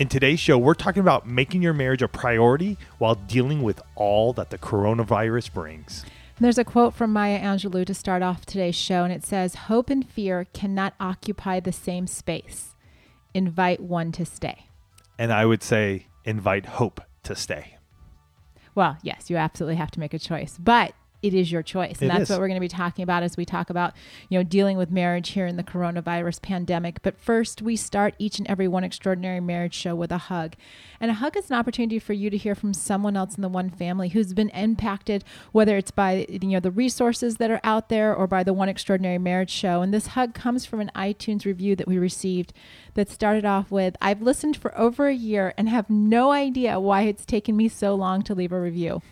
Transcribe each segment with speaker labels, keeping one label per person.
Speaker 1: In today's show, we're talking about making your marriage a priority while dealing with all that the coronavirus brings.
Speaker 2: There's a quote from Maya Angelou to start off today's show, and it says, Hope and fear cannot occupy the same space. Invite one to stay.
Speaker 1: And I would say, invite hope to stay.
Speaker 2: Well, yes, you absolutely have to make a choice. But it is your choice. And
Speaker 1: It
Speaker 2: that's
Speaker 1: is.
Speaker 2: what we're going to be talking about as we talk about, you know, dealing with marriage here in the coronavirus pandemic. But first, we start each and every one extraordinary marriage show with a hug. And a hug is an opportunity for you to hear from someone else in the one family who's been impacted, whether it's by, you know, the resources that are out there or by the one extraordinary marriage show. And this hug comes from an iTunes review that we received that started off with, I've listened for over a year and have no idea why it's taken me so long to leave a review.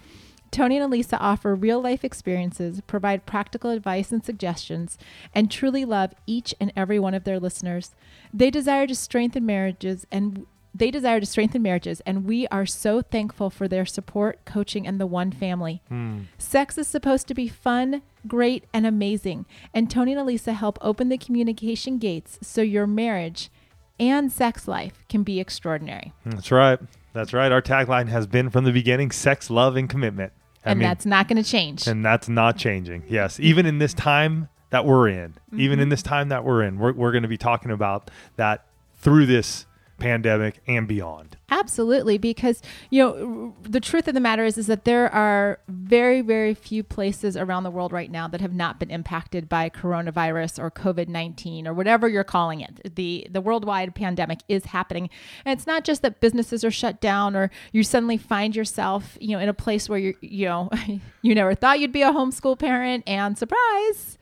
Speaker 2: Tony and Alisa offer real life experiences, provide practical advice and suggestions, and truly love each and every one of their listeners. They desire to strengthen marriages and they desire to strengthen marriages, and we are so thankful for their support, coaching, and the one family. Hmm. Sex is supposed to be fun, great, and amazing. And Tony and Alisa help open the communication gates so your marriage and sex life can be extraordinary.
Speaker 1: That's right. That's right. Our tagline has been from the beginning sex, love, and commitment. I
Speaker 2: And
Speaker 1: mean,
Speaker 2: that's not going to change.
Speaker 1: and that's not changing. Yes. Even in this time that we're in, even in mm-hmm. this time that we're in, we're, we're going to be talking about that through this pandemic and beyond.
Speaker 2: Absolutely, because you know the truth of the matter is is that there are very very few places around the world right now that have not been impacted by coronavirus or COVID nineteen or whatever you're calling it. the The worldwide pandemic is happening, and it's not just that businesses are shut down or you suddenly find yourself you know in a place where you you know you never thought you'd be a homeschool parent, and surprise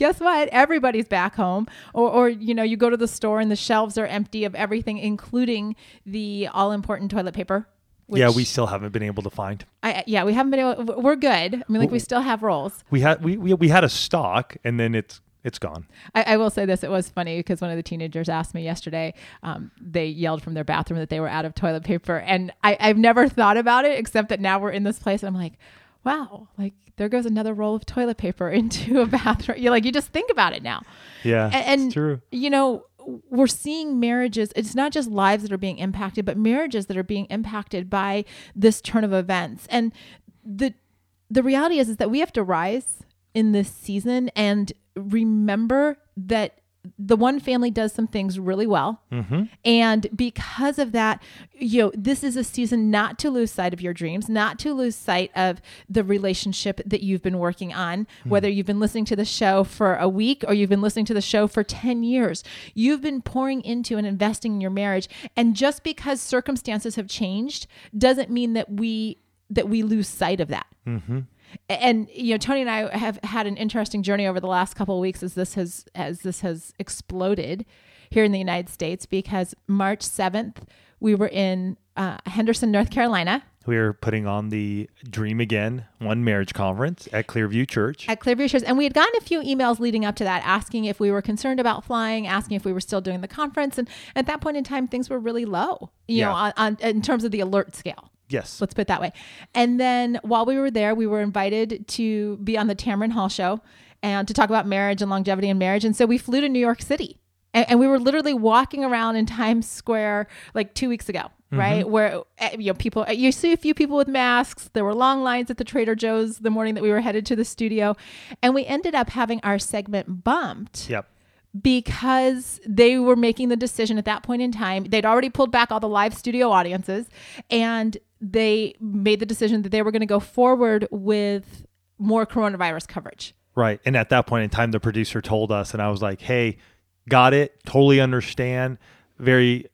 Speaker 2: guess what everybody's back home or, or you know you go to the store and the shelves are empty of everything including the all important toilet paper
Speaker 1: yeah, we still haven't been able to find.
Speaker 2: I, yeah we haven't been able we're good i mean like we still have rolls
Speaker 1: We had we, we we had a stock and then it's it's gone.
Speaker 2: I, I will say this: it was funny because one of the teenagers asked me yesterday. Um, they yelled from their bathroom that they were out of toilet paper, and I, I've never thought about it except that now we're in this place. And I'm like, wow, like there goes another roll of toilet paper into a bathroom. You're like, you just think about it now.
Speaker 1: Yeah,
Speaker 2: and,
Speaker 1: it's true.
Speaker 2: you know we're seeing marriages it's not just lives that are being impacted but marriages that are being impacted by this turn of events and the the reality is is that we have to rise in this season and remember that the one family does some things really well. Mm-hmm. And because of that you know this is a season not to lose sight of your dreams not to lose sight of the relationship that you've been working on hmm. whether you've been listening to the show for a week or you've been listening to the show for 10 years. You've been pouring into and investing in your marriage. And just because circumstances have changed doesn't mean that we that we lose sight of that mm-hmm. And you know tony and i have had an interesting journey over the last couple of weeks as this has as this has exploded here in the united states because march 7th we were in uh, henderson north carolina
Speaker 1: We are putting on the Dream Again One Marriage Conference at Clearview Church.
Speaker 2: at Clearview Church, and we had gotten a few emails leading up to that, asking if we were concerned about flying, asking if we were still doing the conference, and at that point in time, things were really low, you know, on, on in terms of the alert scale.
Speaker 1: Yes.
Speaker 2: Let's put it that way. And then while we were there, we were invited to be on the Tamron Hall show and to talk about marriage and longevity and marriage. And so we flew to New York City. And, and we were literally walking around in Times Square like two weeks ago, right? Where eh, you know people, you see a few people with masks. There were long lines at the Trader Joe's the morning that we were headed to the studio, and we ended up having our segment bumped
Speaker 1: Yep.
Speaker 2: Because they were making the decision at that point in time. They'd already pulled back all the live studio audiences and they made the decision that they were going to go forward with more coronavirus coverage.
Speaker 1: Right. And at that point in time, the producer told us, and I was like, hey, got it. Totally understand. Very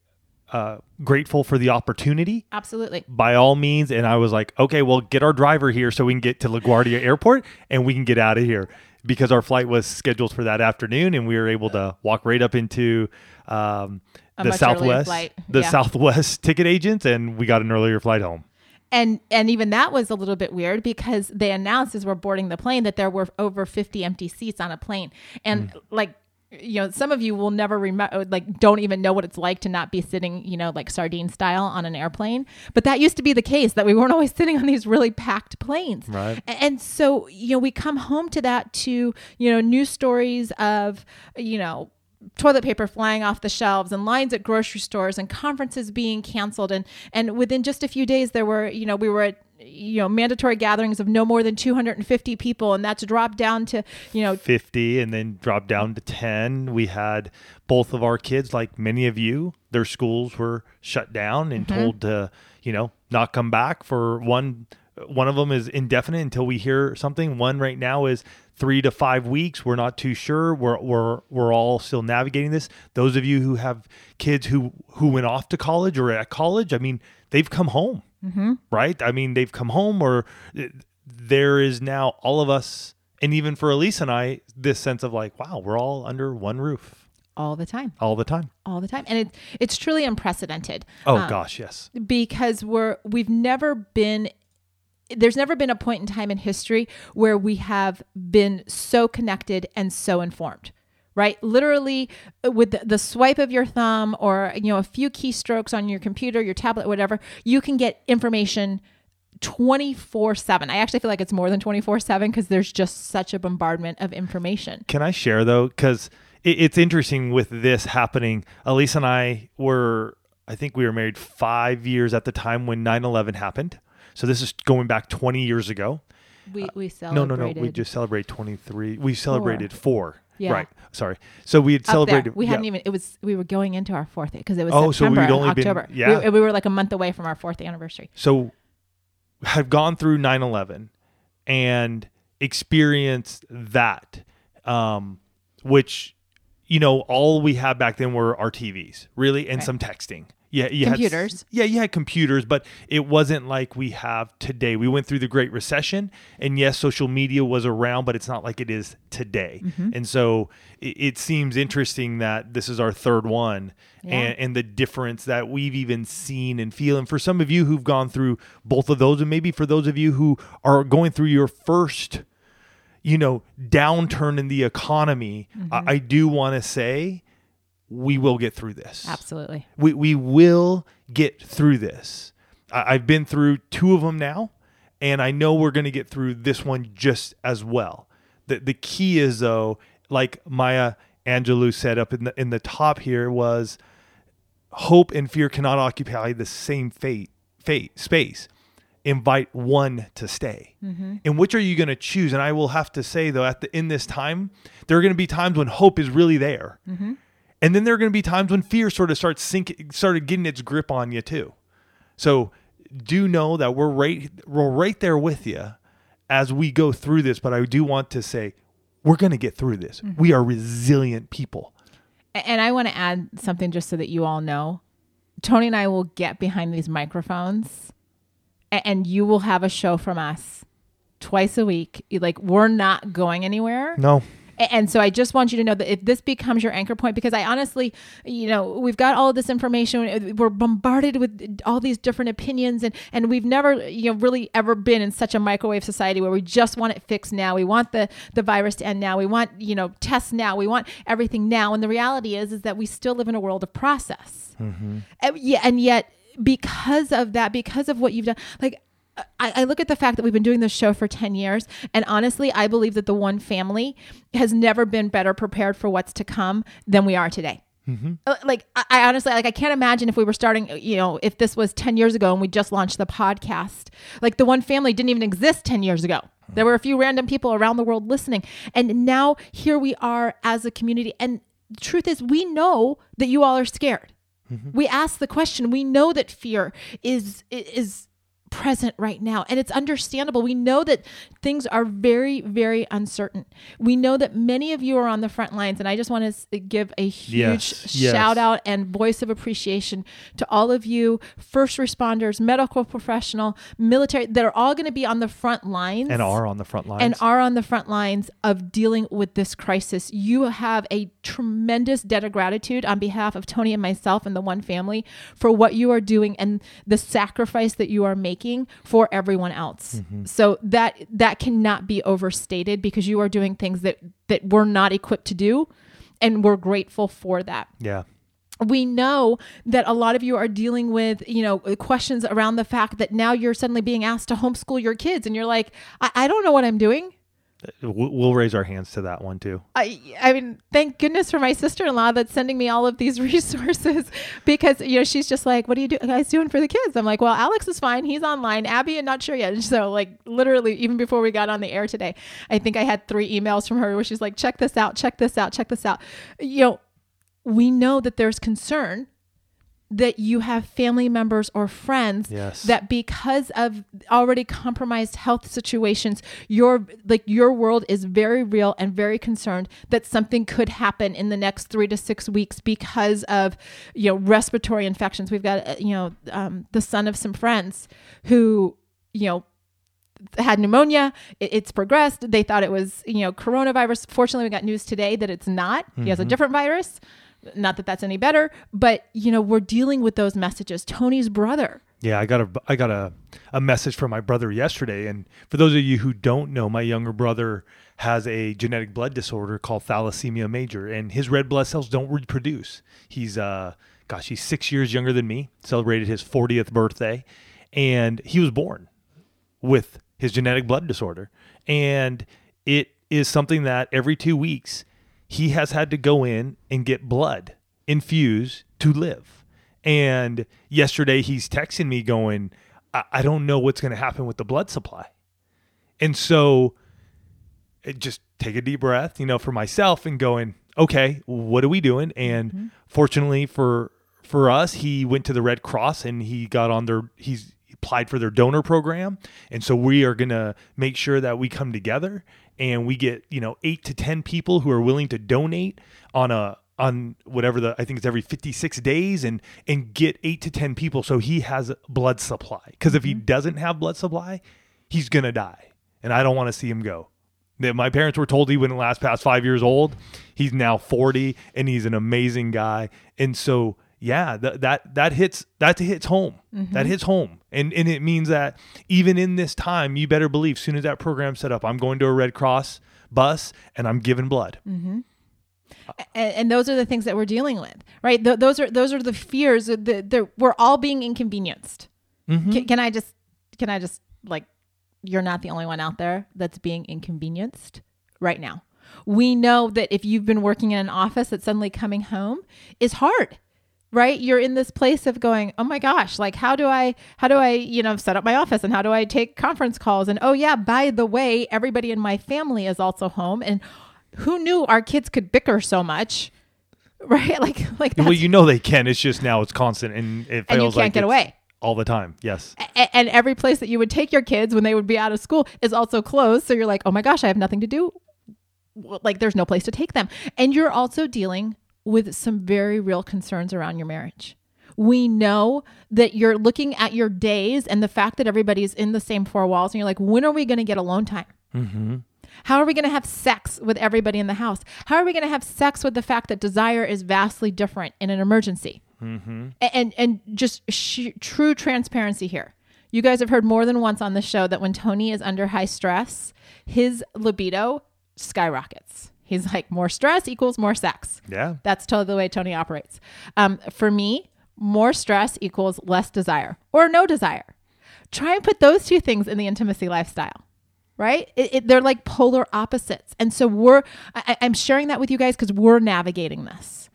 Speaker 1: uh, grateful for the opportunity
Speaker 2: Absolutely.
Speaker 1: by all means. And I was like, okay, well, get our driver here so we can get to LaGuardia Airport and we can get out of here because our flight was scheduled for that afternoon and we were able to walk right up into um, the Southwest, the
Speaker 2: Yeah.
Speaker 1: Southwest ticket agents, and we got an earlier flight home.
Speaker 2: and and even that was a little bit weird because they announced as we're boarding the plane that there were over 50 empty seats on a plane and like you know some of you will never remember uh, like don't even know what it's like to not be sitting you know like sardine style on an airplane but that used to be the case that we weren't always sitting on these really packed planes
Speaker 1: Right.
Speaker 2: And so you know we come home to that to you know news stories of you know toilet paper flying off the shelves and lines at grocery stores and conferences being canceled. And and within just a few days there were you know we were at you know mandatory gatherings of no more than 250 people. And that's dropped down to you know
Speaker 1: 50 and then dropped down to 10 we had both of our kids like many of you their schools were shut down and mm-hmm. told to you know not come back for one one of them is indefinite until we hear something. One right now is three to five weeks. We're not too sure. We're we're we're all still navigating this. Those of you who have kids who who went off to college or at college i mean they've come home right? I mean they've come home or uh, there is now all of us and even for elise and i this sense of like wow we're all under one roof.
Speaker 2: All the time.
Speaker 1: All the time.
Speaker 2: All the time. And it, it's truly unprecedented.
Speaker 1: Oh
Speaker 2: Um,
Speaker 1: gosh yes.
Speaker 2: because we're we've never been there's never been a point in time in history where we have been so connected and so informed right literally uh, with the, swipe of your thumb or you know a few keystrokes on your computer your tablet whatever you can get information 24 7 i actually feel like it's more than 24 7 because there's just such a bombardment of information
Speaker 1: Can I share though? Because it, it's interesting with this happening. Elise and I were, I think we were married five years at the time when 9 11 happened. So this is going back 20 years ago.
Speaker 2: we we celebrated
Speaker 1: no, no. No. We just celebrated 23. We celebrated four.
Speaker 2: Yeah.
Speaker 1: Right. Sorry. So we had
Speaker 2: there.
Speaker 1: celebrated.
Speaker 2: We
Speaker 1: yeah.
Speaker 2: hadn't even. It was we were going into our fourth because it was
Speaker 1: Oh, so
Speaker 2: September,
Speaker 1: we'd
Speaker 2: and
Speaker 1: only been-
Speaker 2: October.
Speaker 1: yeah.
Speaker 2: we, we were like a month away from our fourth anniversary.
Speaker 1: so have gone through 9-11 and experienced that um, which you know all we had back then were our tvs really and
Speaker 2: Right.
Speaker 1: some texting yeah you
Speaker 2: Computers.
Speaker 1: s- yeah you had computers but it wasn't like we have today we went through the great recession and yes social media was around but it's not like it is today
Speaker 2: Mm-hmm.
Speaker 1: and so it, it seems interesting that this is our third one
Speaker 2: Yeah.
Speaker 1: and, and the difference that we've even seen and feel. And for some of you who've gone through both of those, and maybe for those of you who are going through your first, you know, downturn in the economy, I, I do want to say we will get through this.
Speaker 2: Absolutely.
Speaker 1: We, we will get through this. I, I've been through two of them now, and I know we're going to get through this one just as well. The, the key is, though, like Maya Angelou said up in the, in the top here, was hope and fear cannot occupy the same fate, fate space. Invite one to stay. Mm-hmm. And which are you going to choose? And I will have to say though, at the in this time, there are going to be times when hope is really there, mm-hmm. And then there are going to be times when fear sort of starts sinking, started getting its grip on you too. So do know that we're right, we're right there with you as we go through this. But I do want to say, we're going to get through this. Mm-hmm. We are resilient people.
Speaker 2: And I want to add something just so that you all know. Tony and I will get behind these microphones and you will have a show from us twice a week. Like we're not going anywhere.
Speaker 1: No,
Speaker 2: And so I just want you to know that if this becomes your anchor point, because I honestly, you know, we've got all this information, uh, we're bombarded with all these different opinions, and and we've never, you know, really ever been in such a microwave society where we just want it fixed now. We want the the virus to end now. We want, you know, tests now. We want everything now. And the reality is, is that we still live in a world of process. Mm-hmm. And, yeah, and yet because of that, because of what you've done, like. I, I look at the fact that we've been doing this show for 10 years, and honestly, I believe that the one family has never been better prepared for what's to come than we are today. Uh, Like, I, I honestly, like, I can't imagine if we were starting, you know, if this was 10 years ago and we just launched the podcast. Like, the one family didn't even exist 10 years ago. There were a few random people around the world listening. And now here we are as a community. And the truth is, we know that you all are scared. We ask the question. We know that fear is is present right now. And it's understandable. We know that things are very, very uncertain. We know that many of you are on the front lines. And I just want to give a huge
Speaker 1: Yes, yes.
Speaker 2: shout out and voice of appreciation to all of you first responders, medical professional, military that are all going to be on the front lines
Speaker 1: And are on the front lines.
Speaker 2: and are on the front lines of dealing with this crisis. You have a tremendous debt of gratitude on behalf of Tony and myself and the One Family for what you are doing and the sacrifice that you are making for everyone else. Mm-hmm. So that that cannot be overstated because you are doing things that that we're not equipped to do and we're grateful for that
Speaker 1: yeah.
Speaker 2: we know that a lot of you are dealing with you know questions around the fact that now you're suddenly being asked to homeschool your kids and you're like i, I don't know what i'm doing
Speaker 1: We'll raise our hands to that one too.
Speaker 2: I, I mean, thank goodness for my sister-in-law that's sending me all of these resources because you know she's just like, "What are you do- guys doing for the kids?" I'm like, "Well, Alex is fine; he's online. Abby, I'm not sure yet." And so, like, literally, even before we got on the air today, I think I had three emails from her where she's like, "Check this out, check this out, check this out." You know, we know that there's concern that you have family members or friends
Speaker 1: Yes.
Speaker 2: that because of already compromised health situations your like your world is very real and very concerned that something could happen in the next 3 to 6 weeks because of you know respiratory infections we've got uh, you know um, the son of some friends who you know had pneumonia. It- It's progressed. They thought it was, you know, coronavirus. Fortunately, we got news today that it's not. He has a different virus. Not that that's any better, but you know, we're dealing with those messages. Tony's brother.
Speaker 1: Yeah, I got a I got a a message from my brother yesterday, and for those of you who don't know, my younger brother has a genetic blood disorder called thalassemia major, and his red blood cells don't reproduce. He's uh, gosh, he's six years younger than me. Celebrated his 40th birthday, and he was born with his genetic blood disorder, and it is something that every two weeks he has had to go in and get blood infused to live. And yesterday he's texting me going, I, I don't know what's going to happen with the blood supply. And so it just take a deep breath, you know, for myself and going, okay, what are we doing? And mm-hmm. fortunately for for us, he went to the Red Cross and he got on their he's applied for their donor program. And so we are going to make sure that we come together and we get, you know, 8 to 10 people who are willing to donate on a on whatever the I think it's every 56 days and and get 8 to 10 people so he has blood supply. Cuz if he mm-hmm. doesn't have blood supply, he's going to die. And I don't want to see him go. That my parents were told he wouldn't last past five years old. He's now 40 and he's an amazing guy. And so, yeah, that that that hits that hits home. Mm-hmm. That hits home. And and it means that even in this time, you better believe soon as that program's set up, I'm going to a Red Cross bus and I'm giving blood. Mm-hmm.
Speaker 2: and, and those are the things that we're dealing with, right? Th- those are those are the fears. The, we're all being inconvenienced. Mm-hmm. Can, can I just can I just like you're not the only one out there that's being inconvenienced right now. We know that if you've been working in an office, that suddenly coming home is hard right you're in this place of going oh my gosh like how do i how do i you know set up my office and how do i take conference calls and oh yeah by the way everybody in my family is also home and who knew our kids could bicker so much right like like
Speaker 1: well, you know they can. It's just now it's constant and it feels
Speaker 2: And you can't
Speaker 1: like
Speaker 2: get away.
Speaker 1: all the time. Yes.
Speaker 2: a- and every place that you would take your kids when they would be out of school is also closed so you're like oh my gosh i have nothing to do like there's no place to take them and you're also dealing with some very real concerns around your marriage we know that you're looking at your days and the fact that everybody's in the same four walls and you're like when are we going to get alone time how are we going to have sex with everybody in the house? How are we going to have sex with the fact that desire is vastly different in an emergency? Mm-hmm. And and just sh- true transparency here. You guys have heard more than once on the show that when Tony is under high stress, his libido skyrockets. He's like more stress equals more sex.
Speaker 1: Yeah.
Speaker 2: That's totally the way Tony operates. Um, for me, more stress equals less desire or no desire. Try and put those two things in the intimacy lifestyle, right? It, it, they're like polar opposites. And so we're, I, I'm sharing that with you guys because we're navigating this.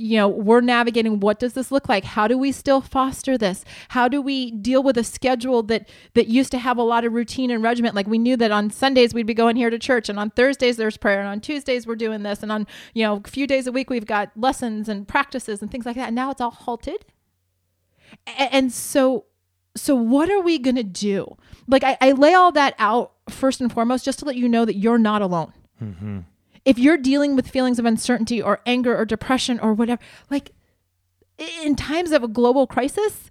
Speaker 2: You know, we're navigating what does this look like? How do we still foster this? How do we deal with a schedule that that used to have a lot of routine and regiment? Like we knew that on Sundays we'd be going here to church and on Thursdays there's prayer and on Tuesdays we're doing this and on, you know, a few days a week we've got lessons and practices and things like that. And now it's all halted. And so So, what are we to do? Like, I, I, lay all that out first and foremost just to let you know that you're not alone. Mm-hmm. If you're dealing with feelings of uncertainty or anger or depression or whatever, like in times of a global crisis,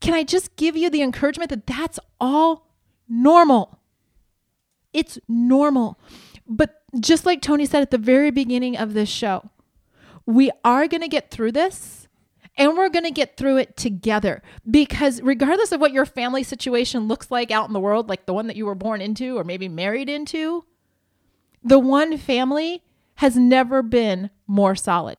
Speaker 2: can I just give you the encouragement that that's all normal? It's normal. But just like Tony said at the very beginning of this show, we are going to get through this and we're going to get through it together because regardless of what your family situation looks like out in the world, like the one that you were born into or maybe married into, the one family has never been more solid.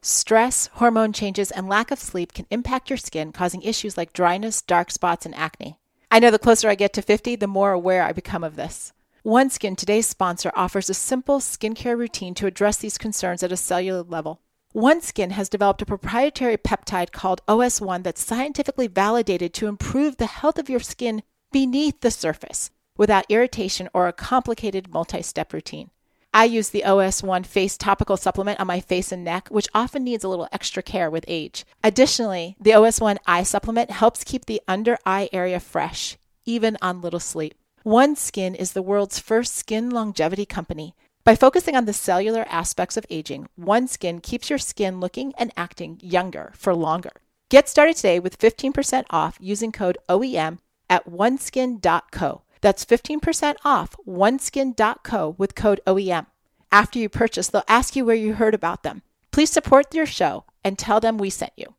Speaker 3: Stress, hormone changes, and lack of sleep can impact your skin, causing issues like dryness, dark spots, and acne. I know the closer I get to 50, the more aware I become of this. OneSkin, today's sponsor, offers a simple skincare routine to address these concerns at a cellular level. OneSkin has developed a proprietary peptide called OS1 that's scientifically validated to improve the health of your skin beneath the surface without irritation or a complicated multi step routine. I use the OS1 face topical supplement on my face and neck, which often needs a little extra care with age. Additionally, the OS1 eye supplement helps keep the under eye area fresh, even on little sleep. OneSkin is the world's first skin longevity company. By focusing on the cellular aspects of aging, OneSkin keeps your skin looking and acting younger for longer. Get started today with 15% off using code OEM at oneskin.co. That's 15% off oneskin.co with code OEM. After you purchase, they'll ask you where you heard about them. Please support your show and tell them we sent you.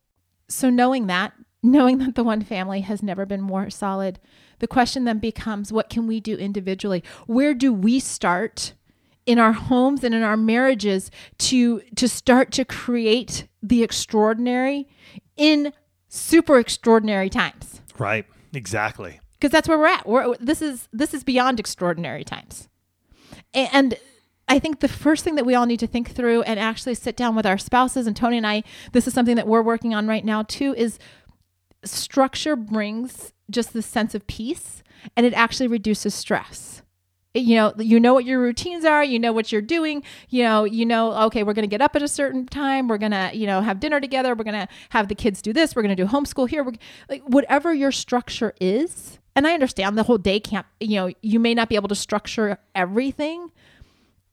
Speaker 2: So, knowing that, knowing that the one family has never been more solid, the question then becomes what can we do individually? Where do we start? in our homes and in our marriages to to start to create the extraordinary in super extraordinary times
Speaker 1: right exactly
Speaker 2: because that's where we're at. We're, this is this is beyond extraordinary times, and I think the first thing that we all need to think through and actually sit down with our spouses and Tony and I. This is something that we're working on right now too. Is structure brings just this sense of peace, and it actually reduces stress you know you know what your routines are you know what you're doing you know you know okay we're going to get up at a certain time we're going to you know have dinner together we're going to have the kids do this we're going to do homeschool here like whatever your structure is and i understand the whole day can't you know you may not be able to structure everything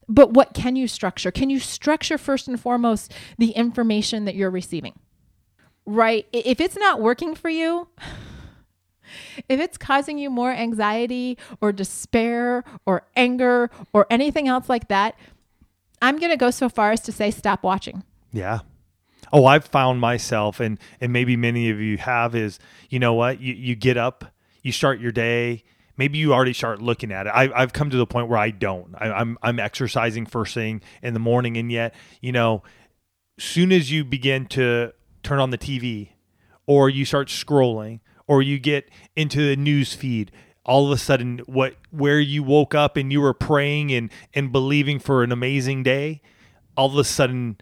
Speaker 2: but what can you structure can you structure first and foremost the information that you're receiving right if it's not working for you if it's causing you more anxiety or despair or anger or anything else like that, I'm going to go so far as to say stop watching.
Speaker 1: Yeah. Oh, I've found myself and and maybe many of you have is, you know what? You you get up, you start your day, maybe you already start looking at it. I, have come to the point where I don't. I, I'm I'm exercising first thing in the morning, and yet you know, soon as you begin to turn on the TV, or you start scrolling, or you get into the news feed all of a sudden what where you woke up and you were praying and and believing for an amazing day all of a sudden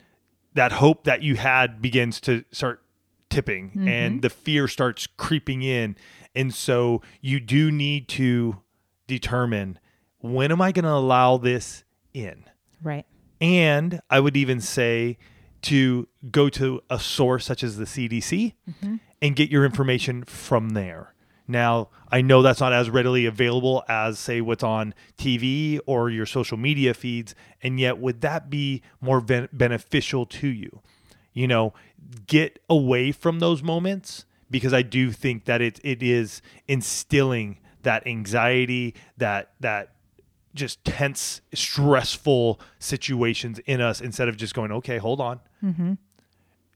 Speaker 1: that hope that you had begins to start tipping mm-hmm. and the fear starts creeping in and so you do need to determine when am i going to allow this in
Speaker 2: right
Speaker 1: and i would even say to go to a source such as the cdc mm-hmm and get your information from there. Now, I know that's not as readily available as, say, what's on TV or your social media feeds, and yet would that be more ben- beneficial to you? You know, get away from those moments because I do think that it it is instilling that anxiety, that that just tense, stressful situations in us instead of just going, okay, hold on. Mm-hmm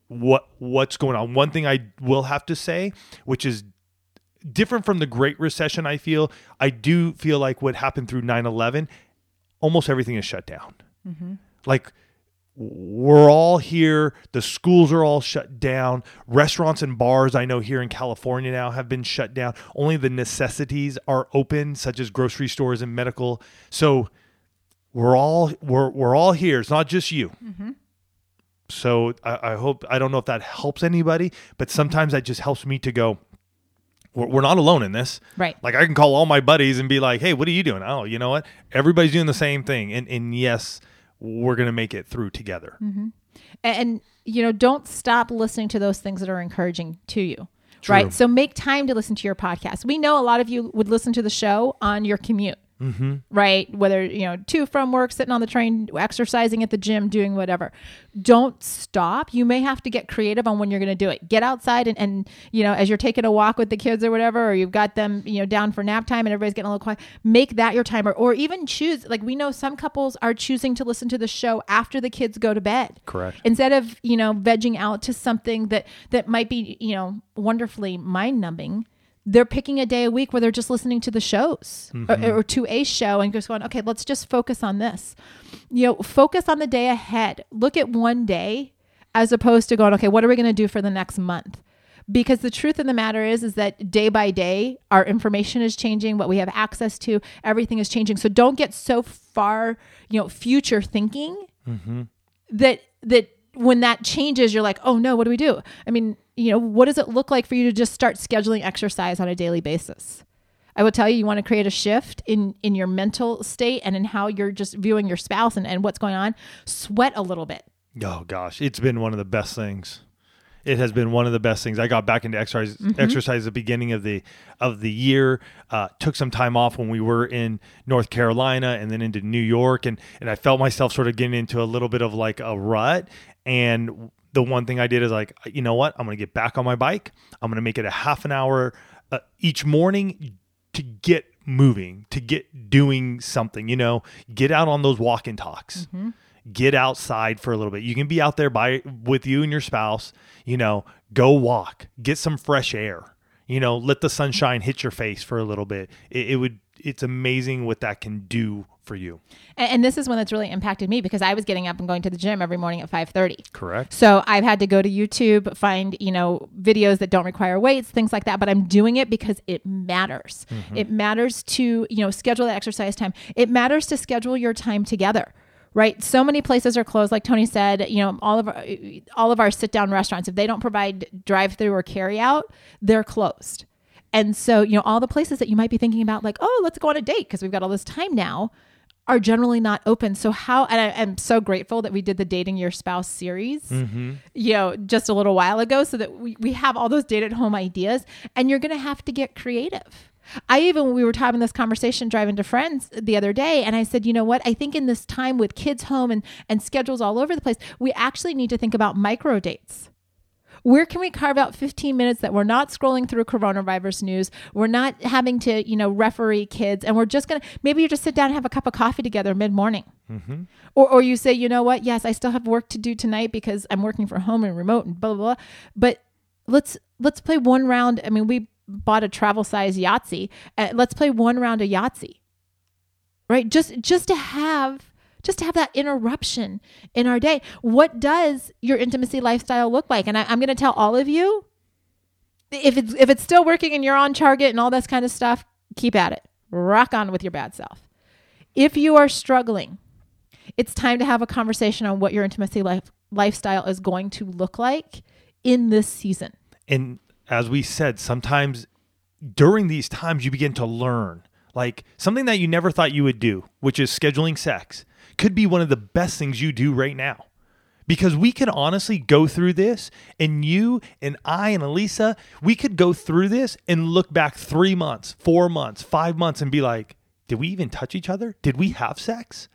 Speaker 1: what what's going on. One thing I will have to say, which is different from the Great Recession, I feel I do feel like what happened through 9/11, almost everything is shut down. Mm-hmm. Like we're all here. The schools are all shut down. Restaurants and bars, I know here in California now, have been shut down. Only the necessities are open, such as grocery stores and medical. So we're all we're we're all here. It's not just you. Mm-hmm. So I, I, hope I don't know if that helps anybody, but sometimes that just helps me to go. We're, we're not alone in this,
Speaker 2: right?
Speaker 1: Like I can call all my buddies and be like, "Hey, what are you doing?" Oh, you know what? Everybody's doing the same thing, and and yes, we're gonna make it through together.
Speaker 2: Mm-hmm. And you know, don't stop listening to those things that are encouraging to you
Speaker 1: True.
Speaker 2: right? So make time to listen to your podcast. We know a lot of you would listen to the show on your commute.
Speaker 1: Mm-hmm.
Speaker 2: Right, whether you know to from work, sitting on the train, exercising at the gym, doing whatever. Don't stop. You may have to get creative on when you're going to do it. Get outside and, and you know as you're taking a walk with the kids or whatever, or you've got them you know down for nap time and everybody's getting a little quiet. Make that your timer, or even choose. Like we know some couples are choosing to listen to the show after the kids go to bed
Speaker 1: Correct.
Speaker 2: instead of you know vegging out to something that that might be you know wonderfully mind numbing they're picking a day a week where they're just listening to the shows or, mm-hmm. or to a show and just going okay let's just focus on this. You know focus on the day ahead. Look at one day as opposed to going okay what are we going to do for the next month? Because the truth of the matter is is that day by day our information is changing what we have access to everything is changing. So don't get so far you know future thinking mm-hmm. that that when that changes you're like oh no what do we do? I mean you know what does it look like for you to just start scheduling exercise on a daily basis i will tell you you want to create a shift in in your mental state and in how you're just viewing your spouse and, and what's going on sweat a little bit
Speaker 1: Oh gosh, it's been one of the best things. It has been one of the best things. I got back into exercise
Speaker 2: Mm-hmm.
Speaker 1: exercise at the beginning of the of the year. Uh, took some time off when we were in North Carolina and then into New York, and and I felt myself sort of getting into a little bit of like a rut. And the one thing I did is like, you know what? I'm gonna get back on my bike. I'm gonna make it a half an hour uh, each morning to get moving, to get doing something. You know, get out on those walk and talks get outside for a little bit. You can be out there by with you and your spouse, you know, go walk, get some fresh air. You know, let the sunshine hit your face for a little bit. It, it would it's amazing what that can do for you.
Speaker 2: and, and this is one that's really impacted me because i was getting up and going to the gym every morning at 5.30
Speaker 1: Correct.
Speaker 2: So I've had to go to YouTube, find, you know, videos that don't require weights, things like that, but I'm doing it because it matters. Mm-hmm. It matters to, you know, schedule that exercise time. It matters to schedule your time together. Right? So many places are closed like Tony said, you know, all of our all of our sit-down restaurants if they don't provide drive-through or carry out, they're closed. And so, you know, all the places that you might be thinking about like, "Oh, let's go on a date because we've got all this time now." Are generally not open. So how and I am so grateful that we did the dating your spouse series, mm-hmm. you know, just a little while ago so that we, we have all those date at home ideas and you're gonna have to get creative. I even we were having this conversation driving to friends the other day and I said, you know what? I think in this time with kids home and, and schedules all over the place, we actually need to think about micro dates where can we carve out 15 minutes that we're not scrolling through coronavirus news? We're not having to you know referee kids and we're just gonna maybe you just sit down and have a cup of coffee together mid-morning. Or, or you say you know what? Yes i still have work to do tonight because i'm working from home and remote and blah blah blah. But let's let's play one round i mean we bought a travel size yahtzee uh, let's play one round of yahtzee. Right? Just just to have just to have that interruption in our day. What does your intimacy lifestyle look like? And I, i'm going to tell all of you if it's if it's still working and you're on target and all this kind of stuff keep at it. Rock on with your bad self. If you are struggling it's time to have a conversation on what your intimacy life, lifestyle is going to look like in this season.
Speaker 1: And as we said, sometimes during these times you begin to learn like something that you never thought you would do, which is scheduling sex, could be one of the best things you do right now. Because we could honestly go through this, and you and I and Alisa, we could go through this and look back three months, four months, five months, and be like, did we even touch each other? Did we have sex?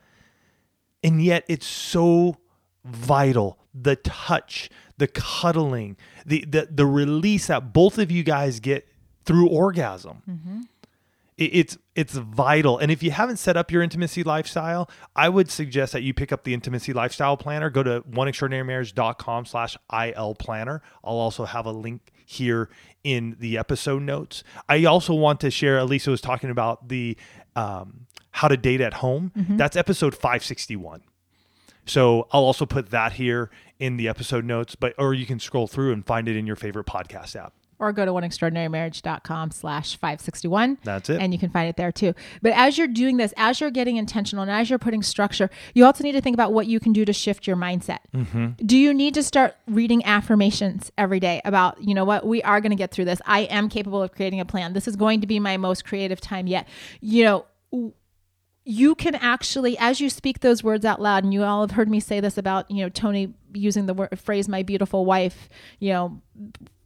Speaker 1: And yet it's so vital the touch, the cuddling, the, the, the release that both of you guys get through orgasm. It- it's it's vital. And if you haven't set up your intimacy lifestyle, I would suggest that you pick up the intimacy lifestyle planner. Go to oneextraordinarymarriage.com slash IL planner. I'll also have a link here in the episode notes. I also want to share, Alisa was talking about the um, how to date at home. That's episode 561. So I'll also put that here in the episode notes, but or you can scroll through and find it in your favorite podcast app.
Speaker 2: Or go to oneextraordinarymarriage.com slash 561
Speaker 1: That's it.
Speaker 2: and you can find it there too. But as you're doing this as you're getting intentional and as you're putting structure you also need to think about what you can do to shift your mindset. Mm-hmm. Do you need to start reading affirmations every day about you know what we are going to get through this. I am capable of creating a plan. This is going to be my most creative time yet. You know you can actually as you speak those words out loud and you all have heard me say this about you know tony using the word phrase my beautiful wife you know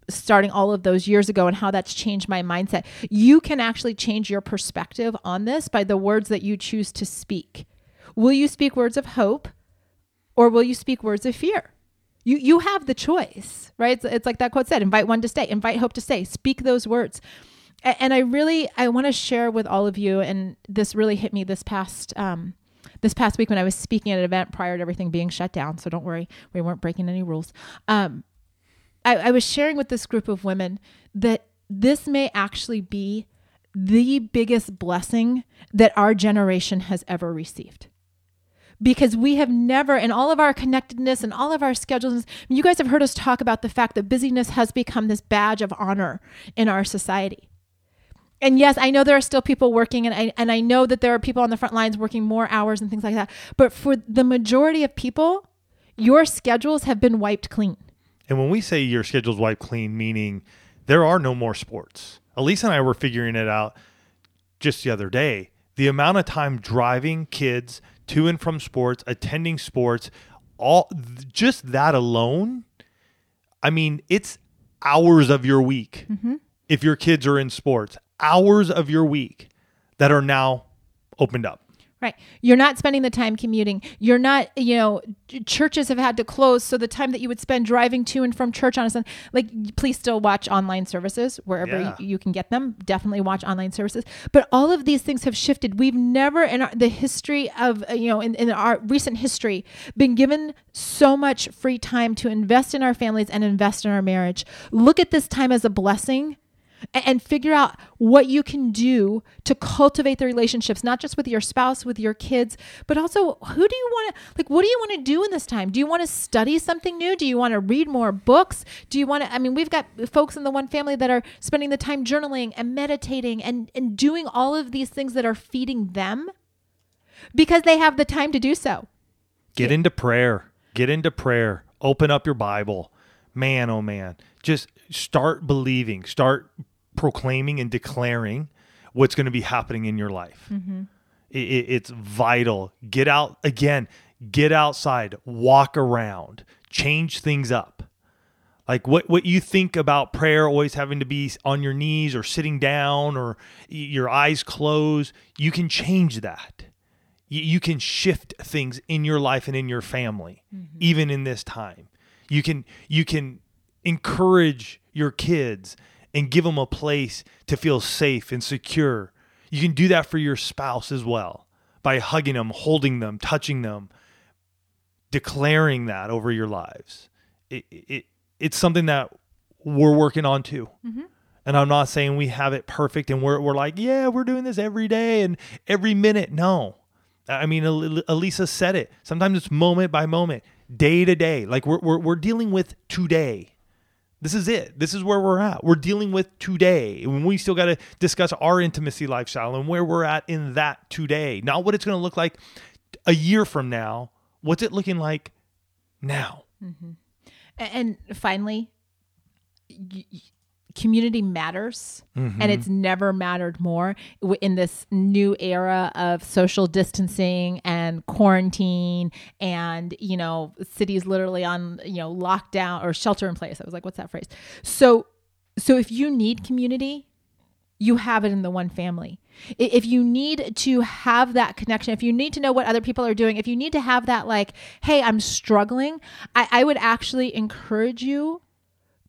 Speaker 2: starting all of those years ago and how that's changed my mindset. You can actually change your perspective on this by the words that you choose to speak. Will you speak words of hope or will you speak words of fear? You, you have the choice, right? It's, it's like that quote said invite one to stay, invite hope to stay. Speak those words. And, and I really, I want to share with all of you, and this really hit me this past, um, this past week when I was speaking at an event prior to everything being shut down. So don't worry, we weren't breaking any rules. Um, I, I was sharing with this group of women that this may actually be the biggest blessing that our generation has ever received. Because we have never in all of our connectedness and all of our schedules you guys have heard us talk about the fact that busyness has become this badge of honor in our society. And yes i know there are still people working and I, and I know that there are people on the front lines working more hours and things like that. But for the majority of people your schedules have been wiped clean
Speaker 1: And when we say your schedule's wiped clean, meaning there are no more sports. Elise and I were figuring it out just the other day. The amount of time driving kids to and from sports, attending sports, all just that alone. I mean, it's hours of your week. Mm-hmm. If your kids are in sports, hours of your week that are now opened up.
Speaker 2: Right. You're not spending the time commuting. You're not, you know, churches have had to close. So the time that you would spend driving to and from church on a Sunday, like, please still watch online services wherever
Speaker 1: Yeah.
Speaker 2: you, you can get them. Definitely watch online services. But all of these things have shifted. We've never in our, the history of, uh, you know, in, in our recent history, been given so much free time to invest in our families and invest in our marriage. Look at this time as a blessing and figure out what you can do to cultivate the relationships not just with your spouse with your kids but also who do you want to like what do you want to do in this time do you want to study something new do you want to read more books do you want to i mean we've got folks in the one family that are spending the time journaling and meditating and and doing all of these things that are feeding them because they have the time to do so
Speaker 1: Get into prayer. Get into prayer. Open up your Bible. Man, oh man. Just start believing. Start proclaiming and declaring what's going to be happening in your life. Mm-hmm. It, it- it's vital. Get out again. Get outside. Walk around. Change things up. Like what, what you think about prayer always having to be on your knees or sitting down or your eyes closed, you can change that you, you can shift things in your life and in your family mm-hmm. even in this time you can you can encourage your kids and give them a place to feel safe and secure you can do that for your spouse as well by hugging them holding them touching them declaring that over your lives it, it it's something that we're working on too mm-hmm. and I'm not saying we have it perfect and we're, we're like, yeah, we're doing this every day and every minute. No. I mean, Alisa said it. Sometimes it's moment by moment, day to day. Like we're, we're, we're dealing with today. This is it. This is where we're at. We're dealing with today. And we still got to discuss our intimacy lifestyle and where we're at in that today. Not what it's going to look like a year from now. What's it looking like now? Mm-hmm.
Speaker 2: A- And finally, community matters, and mm-hmm. it's never mattered more in this new era of social distancing and quarantine, and you know, cities literally on you know lockdown or shelter in place. I was like, what's that phrase? So, so if you need community, you have it in the one family. If you need to have that connection, if you need to know what other people are doing, if you need to have that, like, hey, I'm struggling, I, I would actually encourage you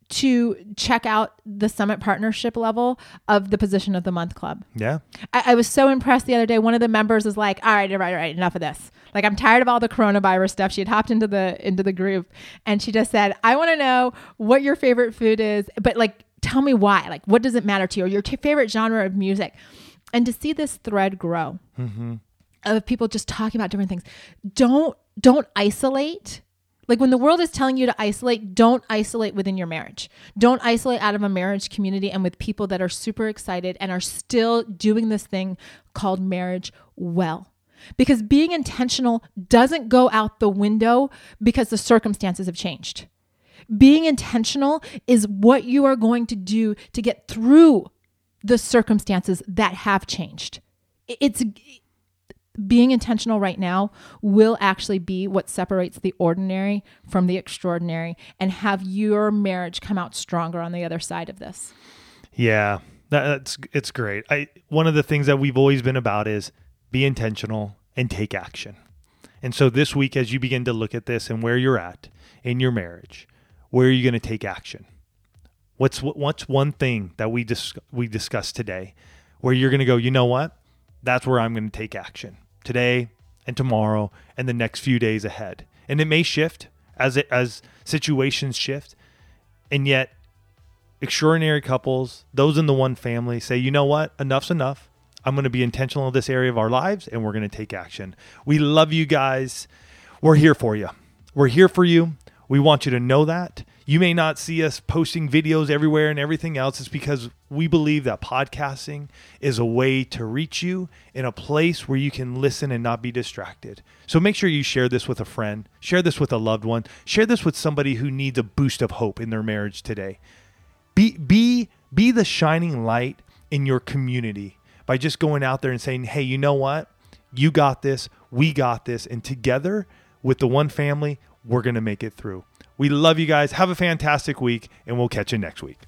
Speaker 2: to check out the summit partnership level of the position of the month club.
Speaker 1: Yeah.
Speaker 2: I, I was so impressed the other day. One of the members was like, "All right, all right, all right, enough of this. Like, I'm tired of all the coronavirus stuff." She had hopped into the into the group, and she just said, "I want to know what your favorite food is, but like, tell me why. Like, what does it matter to you, or your t- favorite genre of music?" And to see this thread grow mm-hmm. of people just talking about different things, don't don't isolate. Like when the world is telling you to isolate, don't isolate within your marriage. Don't isolate out of a marriage community and with people that are super excited and are still doing this thing called marriage well. Because being intentional doesn't go out the window because the circumstances have changed. Being intentional is what you are going to do to get through the circumstances that have changed. It's being intentional right now will actually be what separates the ordinary from the extraordinary and have your marriage come out stronger on the other side of this.
Speaker 1: Yeah, that's it's great. I one of the things that we've always been about is be intentional and take action. And so this week as you begin to look at this and where you're at in your marriage, where are you going to take action? What's what's one thing that we dis- we discussed today where you're going to go, "You know what? That's where I'm going to take action." Today and tomorrow and the next few days ahead. And it may shift as it as situations shift. And yet extraordinary couples, those in the one family say, "You know what? Enough's enough. I'm going to be intentional in this area of our lives and we're going to take action." We love you guys. We're here for you. We're here for you. We want you to know that. You may not see us posting videos everywhere and everything else. It's because we believe that podcasting is a way to reach you in a place where you can listen and not be distracted. So make sure you share this with a friend, share this with a loved one, share this with somebody who needs a boost of hope in their marriage today. Be be be the shining light in your community by just going out there and saying, "Hey, you know what? You got this. We got this." And together with the one family, we're going to make it through. We love you guys. Have a fantastic week, and we'll catch you next week.